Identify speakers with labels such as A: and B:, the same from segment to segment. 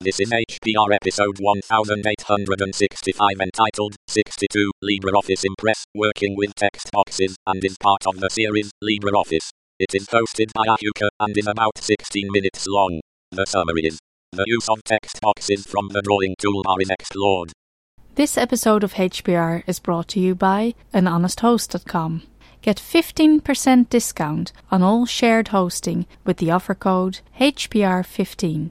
A: This is HPR episode 1865 entitled 62 LibreOffice Impress Working with Text Boxes and is part of the series LibreOffice. It is hosted by Ahuka and is about 16 minutes long. The summary is The use of text boxes from the drawing toolbar is explored.
B: This episode of HPR is brought to you by anhonesthost.com. Get 15% discount on all shared hosting with the offer code HPR15.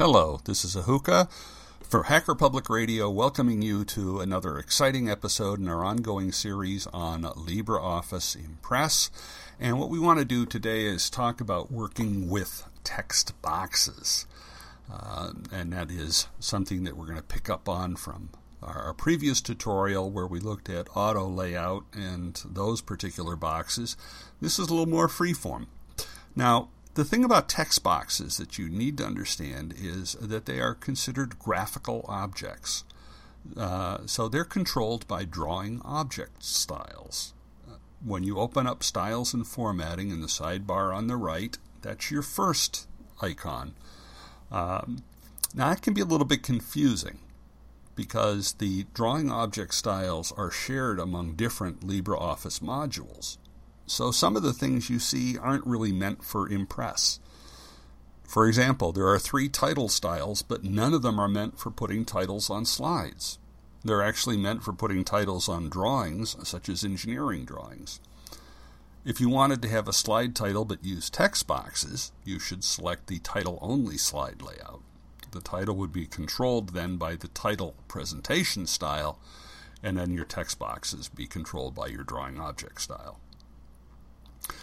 C: Hello, this is Ahuka for Hacker Public Radio, welcoming you to another exciting episode in our ongoing series on LibreOffice Impress. And what we want to do today is talk about working with text boxes. Uh, and that is something that we're going to pick up on from our previous tutorial where we looked at auto layout and those particular boxes. This is a little more freeform. Now, the thing about text boxes that you need to understand is that they are considered graphical objects. Uh, so they're controlled by drawing object styles. When you open up styles and formatting in the sidebar on the right, that's your first icon. Um, now, that can be a little bit confusing because the drawing object styles are shared among different LibreOffice modules. So some of the things you see aren't really meant for Impress. For example, there are three title styles, but none of them are meant for putting titles on slides. They're actually meant for putting titles on drawings, such as engineering drawings. If you wanted to have a slide title but use text boxes, you should select the title only slide layout. The title would be controlled then by the title presentation style, and then your text boxes be controlled by your drawing object style.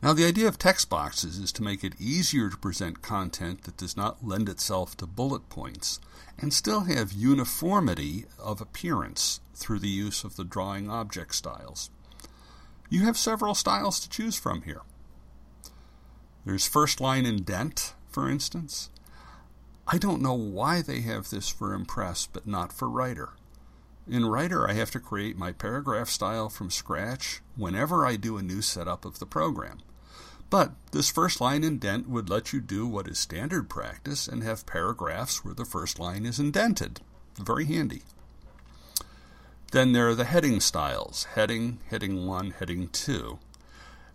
C: Now, the idea of text boxes is to make it easier to present content that does not lend itself to bullet points and still have uniformity of appearance through the use of the drawing object styles. You have several styles to choose from here. There's first line indent, for instance. I don't know why they have this for Impress but not for Writer. In Writer, I have to create my paragraph style from scratch whenever I do a new setup of the program. But this first line indent would let you do what is standard practice and have paragraphs where the first line is indented. Very handy. Then there are the heading styles heading, heading 1, heading 2.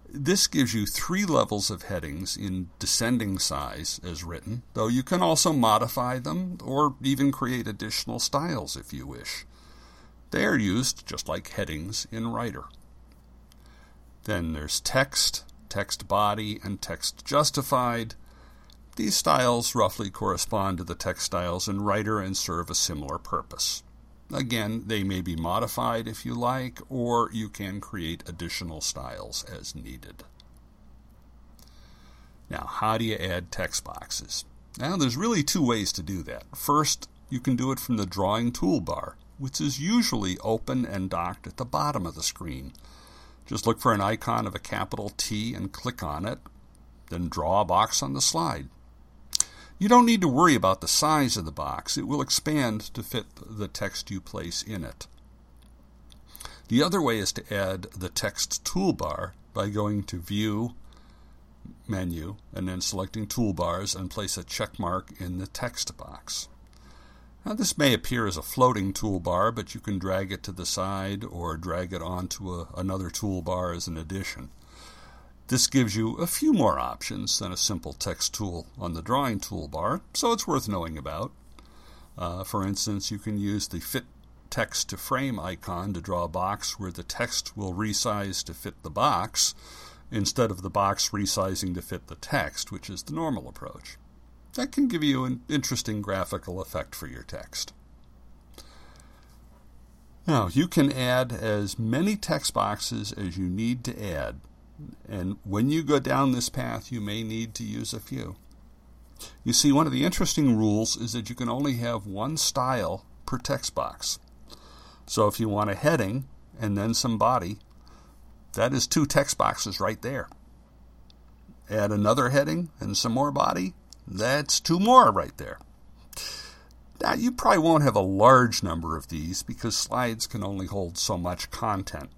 C: This gives you three levels of headings in descending size as written, though you can also modify them or even create additional styles if you wish. They are used just like headings in Writer. Then there's text, text body, and text justified. These styles roughly correspond to the text styles in Writer and serve a similar purpose. Again, they may be modified if you like, or you can create additional styles as needed. Now, how do you add text boxes? Now, there's really two ways to do that. First, you can do it from the drawing toolbar which is usually open and docked at the bottom of the screen. Just look for an icon of a capital T and click on it, then draw a box on the slide. You don't need to worry about the size of the box, it will expand to fit the text you place in it. The other way is to add the text toolbar by going to View, Menu, and then selecting Toolbars and place a check mark in the text box. Now, this may appear as a floating toolbar, but you can drag it to the side or drag it onto a, another toolbar as an addition. This gives you a few more options than a simple text tool on the drawing toolbar, so it's worth knowing about. Uh, for instance, you can use the Fit Text to Frame icon to draw a box where the text will resize to fit the box instead of the box resizing to fit the text, which is the normal approach. That can give you an interesting graphical effect for your text. Now, you can add as many text boxes as you need to add, and when you go down this path, you may need to use a few. You see, one of the interesting rules is that you can only have one style per text box. So if you want a heading and then some body, that is two text boxes right there. Add another heading and some more body, that's two more right there. Now, you probably won't have a large number of these because slides can only hold so much content.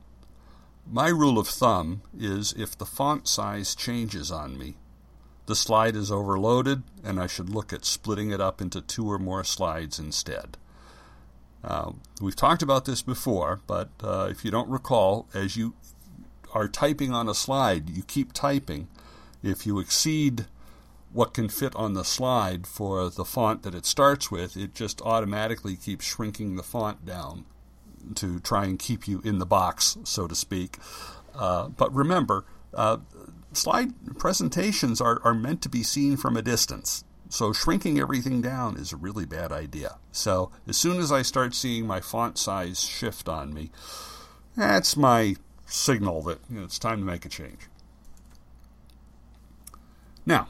C: My rule of thumb is if the font size changes on me, the slide is overloaded and I should look at splitting it up into two or more slides instead. Uh, we've talked about this before, but uh, if you don't recall, as you are typing on a slide, you keep typing. If you exceed what can fit on the slide for the font that it starts with, it just automatically keeps shrinking the font down to try and keep you in the box, so to speak. Uh, but remember, uh, slide presentations are, are meant to be seen from a distance. So shrinking everything down is a really bad idea. So as soon as I start seeing my font size shift on me, that's my signal that you know, it's time to make a change. Now,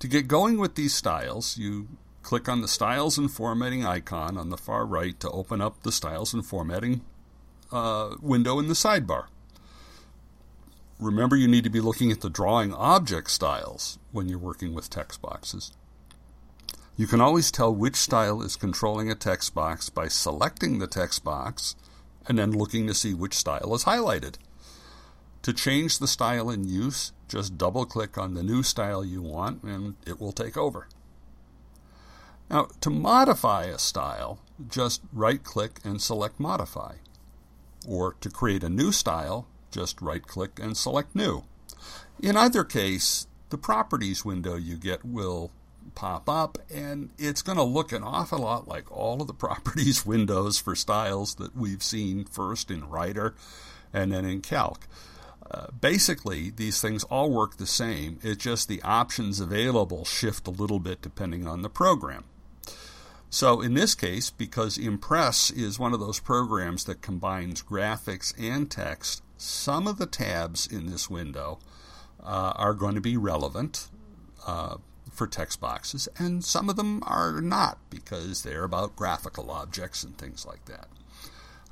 C: to get going with these styles, you click on the Styles and Formatting icon on the far right to open up the Styles and Formatting uh, window in the sidebar. Remember, you need to be looking at the drawing object styles when you're working with text boxes. You can always tell which style is controlling a text box by selecting the text box and then looking to see which style is highlighted. To change the style in use, just double click on the new style you want and it will take over. Now, to modify a style, just right click and select Modify. Or to create a new style, just right click and select New. In either case, the Properties window you get will pop up and it's going to look an awful lot like all of the Properties windows for styles that we've seen first in Writer and then in Calc. Basically, these things all work the same. It's just the options available shift a little bit depending on the program. So, in this case, because Impress is one of those programs that combines graphics and text, some of the tabs in this window uh, are going to be relevant uh, for text boxes, and some of them are not because they're about graphical objects and things like that.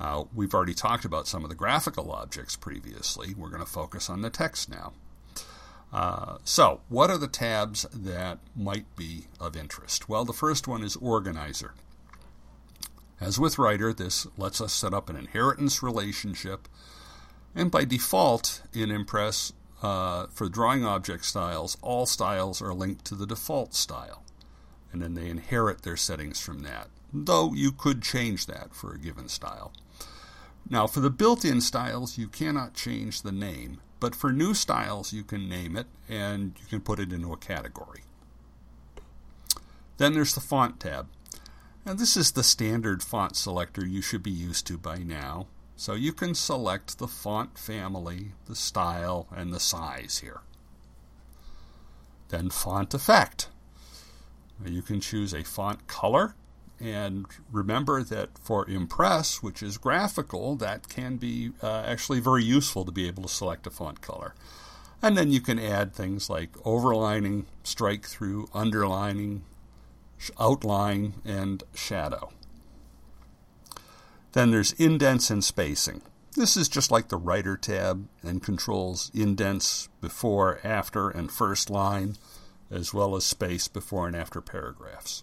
C: Uh, we've already talked about some of the graphical objects previously. We're going to focus on the text now. Uh, so, what are the tabs that might be of interest? Well, the first one is Organizer. As with Writer, this lets us set up an inheritance relationship, and by default in Impress, uh, for drawing object styles, all styles are linked to the default style, and then they inherit their settings from that, though you could change that for a given style. Now, for the built in styles, you cannot change the name, but for new styles, you can name it and you can put it into a category. Then there's the Font tab. Now, this is the standard font selector you should be used to by now. So you can select the font family, the style, and the size here. Then Font Effect. You can choose a font color and remember that for Impress, which is graphical, that can be uh, actually very useful to be able to select a font color. And then you can add things like overlining, strike through, underlining, outline, and shadow. Then there's indents and spacing. This is just like the Writer tab and controls indents before, after, and first line, as well as space before and after paragraphs.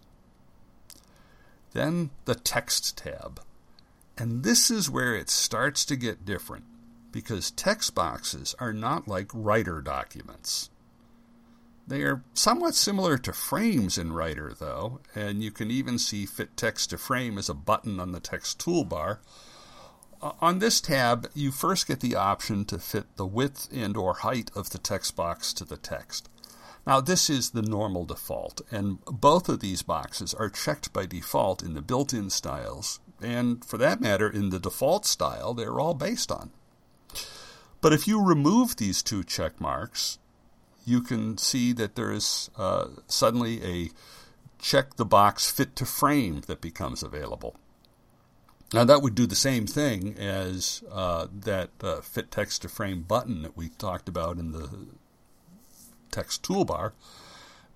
C: Then the Text tab. And this is where it starts to get different, because text boxes are not like Writer documents. They are somewhat similar to frames in Writer, though, and you can even see Fit Text to Frame as a button on the text toolbar. On this tab, you first get the option to fit the width and or height of the text box to the text. Now, this is the normal default, and both of these boxes are checked by default in the built in styles, and for that matter, in the default style they're all based on. But if you remove these two check marks, you can see that there is uh, suddenly a check the box fit to frame that becomes available. Now, that would do the same thing as uh, that uh, fit text to frame button that we talked about in the text toolbar.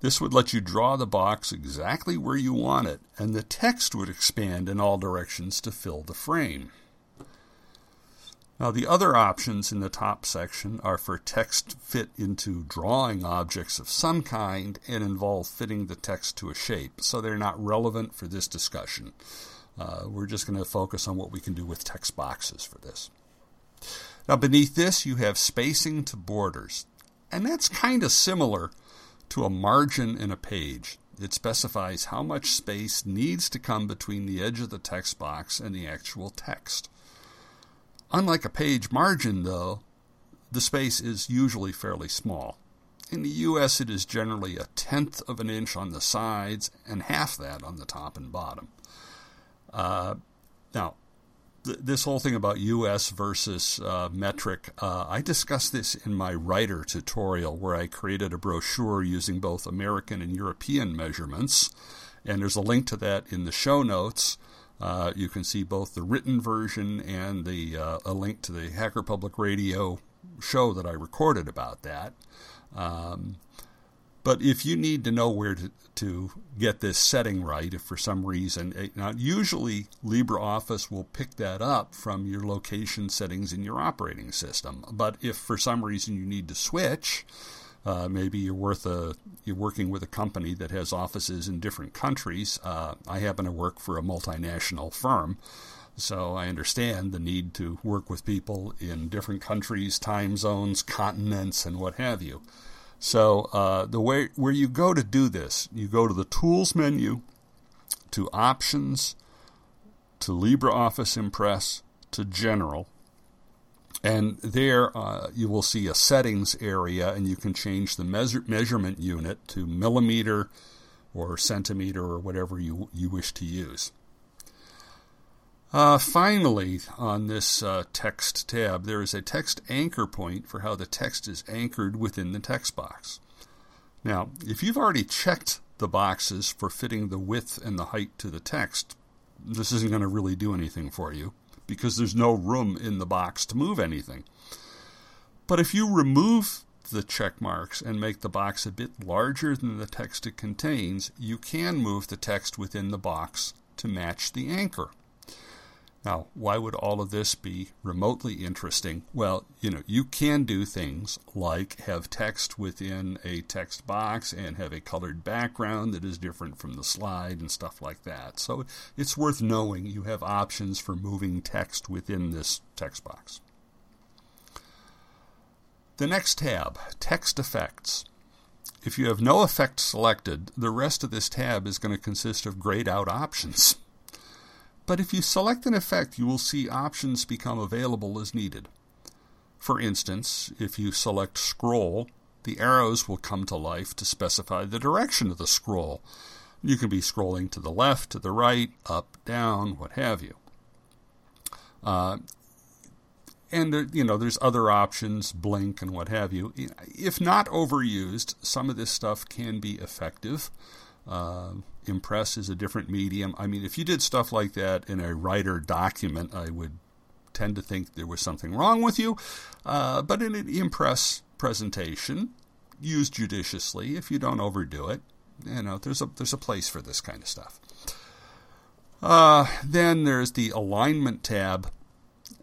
C: This would let you draw the box exactly where you want it, and the text would expand in all directions to fill the frame. Now, the other options in the top section are for text fit into drawing objects of some kind and involve fitting the text to a shape, so they're not relevant for this discussion. Uh, we're just going to focus on what we can do with text boxes for this. Now, beneath this, you have spacing to borders, and that's kind of similar to a margin in a page. It specifies how much space needs to come between the edge of the text box and the actual text. Unlike a page margin, though, the space is usually fairly small. In the US, it is generally a tenth of an inch on the sides and half that on the top and bottom. Uh, now, th- this whole thing about US versus uh, metric, uh, I discussed this in my writer tutorial where I created a brochure using both American and European measurements. And there's a link to that in the show notes. Uh, you can see both the written version and the uh, a link to the Hacker Public Radio show that I recorded about that. Um, but if you need to know where to, to get this setting right, if for some reason, eh, now usually LibreOffice will pick that up from your location settings in your operating system. But if for some reason you need to switch, uh, maybe you're worth a you're working with a company that has offices in different countries. Uh, I happen to work for a multinational firm, so I understand the need to work with people in different countries, time zones, continents, and what have you. So uh, the way where you go to do this, you go to the Tools menu, to Options, to LibreOffice Impress, to General, and there uh, you will see a settings area, and you can change the measure, measurement unit to millimeter or centimeter or whatever you, you wish to use. Uh, finally, on this uh, text tab, there is a text anchor point for how the text is anchored within the text box. Now, if you've already checked the boxes for fitting the width and the height to the text, this isn't going to really do anything for you because there's no room in the box to move anything. But if you remove the check marks and make the box a bit larger than the text it contains, you can move the text within the box to match the anchor. Now, why would all of this be remotely interesting? Well, you know, you can do things like have text within a text box and have a colored background that is different from the slide and stuff like that. So it's worth knowing you have options for moving text within this text box. The next tab, Text Effects. If you have no effect selected, the rest of this tab is going to consist of grayed out options. But if you select an effect, you will see options become available as needed. For instance, if you select Scroll, the arrows will come to life to specify the direction of the scroll. You can be scrolling to the left, to the right, up, down, what have you. Uh, and there, you know, there's other options, blink and what have you. If not overused, some of this stuff can be effective. Uh, Impress is a different medium. I mean, if you did stuff like that in a writer document, I would tend to think there was something wrong with you. Uh, but in an Impress presentation, used judiciously, if you don't overdo it, you know, there's a there's a place for this kind of stuff. Uh, then there's the alignment tab.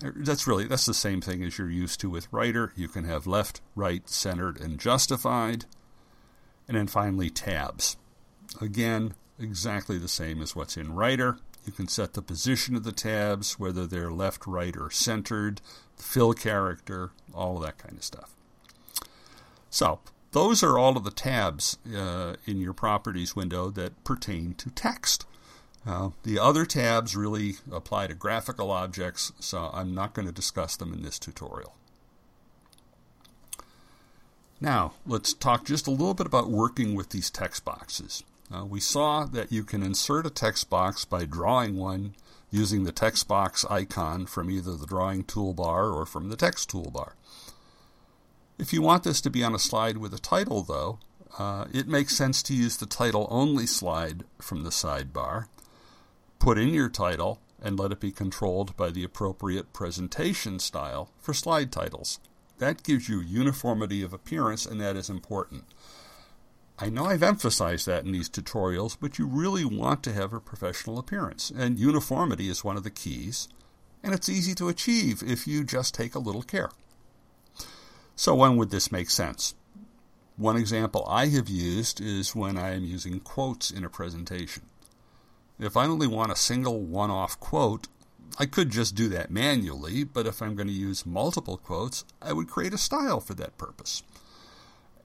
C: That's really that's the same thing as you're used to with writer. You can have left, right, centered, and justified. And then finally tabs. Again, exactly the same as what's in Writer. You can set the position of the tabs, whether they're left, right, or centered, the fill character, all of that kind of stuff. So, those are all of the tabs uh, in your properties window that pertain to text. Uh, the other tabs really apply to graphical objects, so I'm not going to discuss them in this tutorial. Now, let's talk just a little bit about working with these text boxes. Uh, we saw that you can insert a text box by drawing one using the text box icon from either the drawing toolbar or from the text toolbar. If you want this to be on a slide with a title, though, uh, it makes sense to use the title only slide from the sidebar. Put in your title and let it be controlled by the appropriate presentation style for slide titles. That gives you uniformity of appearance, and that is important. I know I've emphasized that in these tutorials, but you really want to have a professional appearance, and uniformity is one of the keys, and it's easy to achieve if you just take a little care. So, when would this make sense? One example I have used is when I am using quotes in a presentation. If I only want a single one off quote, I could just do that manually, but if I'm going to use multiple quotes, I would create a style for that purpose.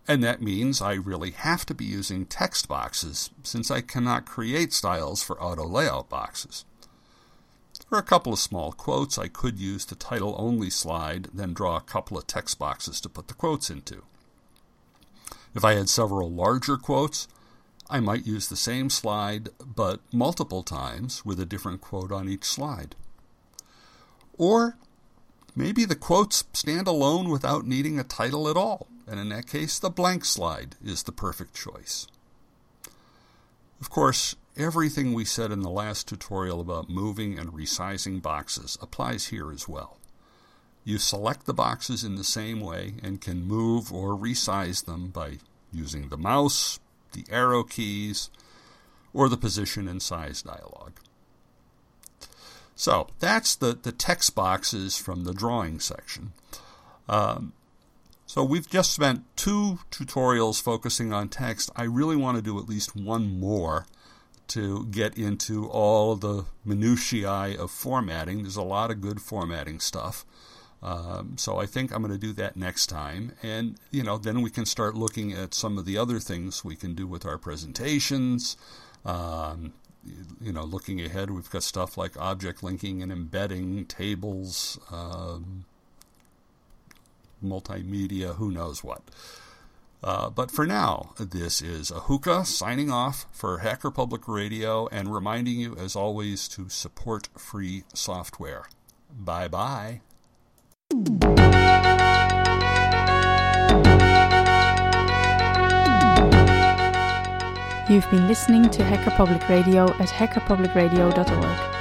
C: And that means I really have to be using text boxes, since I cannot create styles for auto layout boxes. For a couple of small quotes, I could use the title only slide, then draw a couple of text boxes to put the quotes into. If I had several larger quotes, I might use the same slide, but multiple times with a different quote on each slide. Or maybe the quotes stand alone without needing a title at all, and in that case, the blank slide is the perfect choice. Of course, everything we said in the last tutorial about moving and resizing boxes applies here as well. You select the boxes in the same way and can move or resize them by using the mouse, the arrow keys, or the position and size dialog. So that's the, the text boxes from the drawing section. Um, so we've just spent two tutorials focusing on text. I really want to do at least one more to get into all the minutiae of formatting. There's a lot of good formatting stuff. Um, so I think I'm going to do that next time, and you know, then we can start looking at some of the other things we can do with our presentations. Um, you know, looking ahead, we've got stuff like object linking and embedding, tables, um, multimedia, who knows what. Uh, but for now, this is Ahuka signing off for Hacker Public Radio and reminding you, as always, to support free software. Bye bye.
B: You've been listening to Hacker Public Radio at hackerpublicradio.org.